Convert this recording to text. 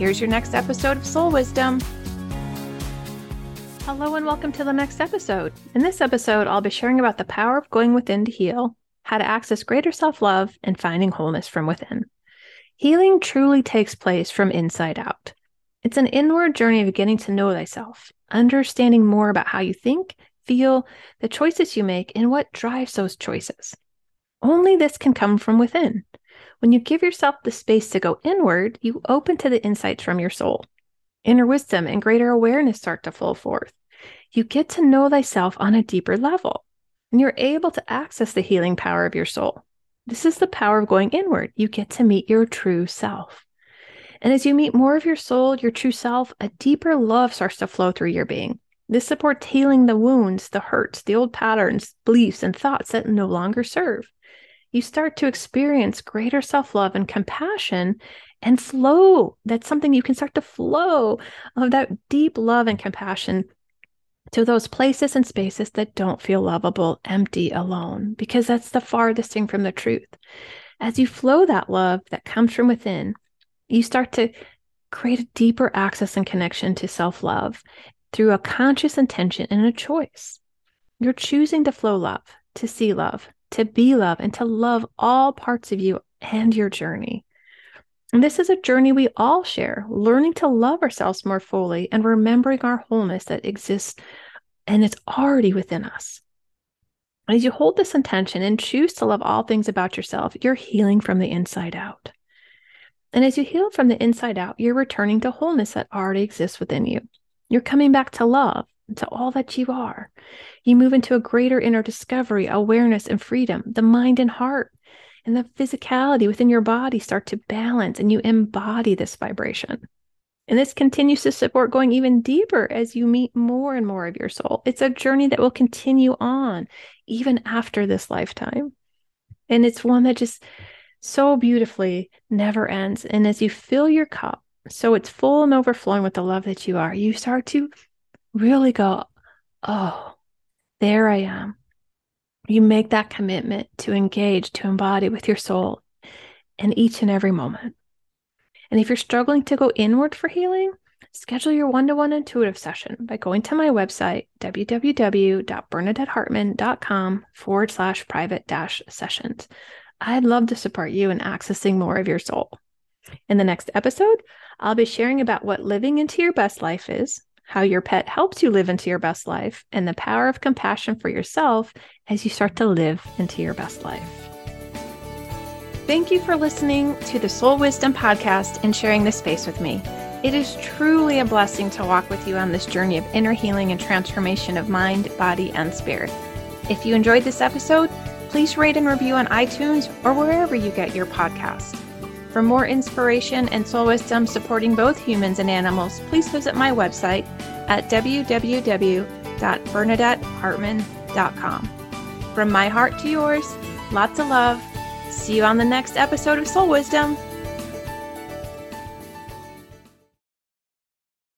Here's your next episode of Soul Wisdom. Hello, and welcome to the next episode. In this episode, I'll be sharing about the power of going within to heal, how to access greater self love, and finding wholeness from within. Healing truly takes place from inside out. It's an inward journey of getting to know thyself, understanding more about how you think, feel, the choices you make, and what drives those choices. Only this can come from within. When you give yourself the space to go inward, you open to the insights from your soul. Inner wisdom and greater awareness start to flow forth. You get to know thyself on a deeper level, and you're able to access the healing power of your soul. This is the power of going inward. You get to meet your true self. And as you meet more of your soul, your true self, a deeper love starts to flow through your being. This supports healing the wounds, the hurts, the old patterns, beliefs, and thoughts that no longer serve you start to experience greater self love and compassion and flow. That's something you can start to flow of that deep love and compassion to those places and spaces that don't feel lovable, empty, alone, because that's the farthest thing from the truth. As you flow that love that comes from within, you start to create a deeper access and connection to self love through a conscious intention and a choice. You're choosing to flow love, to see love, to be love and to love all parts of you and your journey. And this is a journey we all share, learning to love ourselves more fully and remembering our wholeness that exists and it's already within us. As you hold this intention and choose to love all things about yourself, you're healing from the inside out. And as you heal from the inside out, you're returning to wholeness that already exists within you. You're coming back to love, to all that you are. You move into a greater inner discovery, awareness, and freedom. The mind and heart and the physicality within your body start to balance, and you embody this vibration. And this continues to support going even deeper as you meet more and more of your soul. It's a journey that will continue on even after this lifetime. And it's one that just so beautifully never ends. And as you fill your cup, so it's full and overflowing with the love that you are, you start to really go, oh, there I am. You make that commitment to engage, to embody with your soul in each and every moment. And if you're struggling to go inward for healing, schedule your one to one intuitive session by going to my website, www.bernadettehartman.com forward slash private dash sessions. I'd love to support you in accessing more of your soul. In the next episode, I'll be sharing about what living into your best life is, how your pet helps you live into your best life, and the power of compassion for yourself as you start to live into your best life. Thank you for listening to the Soul Wisdom podcast and sharing this space with me. It is truly a blessing to walk with you on this journey of inner healing and transformation of mind, body, and spirit. If you enjoyed this episode, please rate and review on iTunes or wherever you get your podcast. For more inspiration and soul wisdom supporting both humans and animals, please visit my website at www.bernadettehartman.com. From my heart to yours, lots of love. See you on the next episode of Soul Wisdom.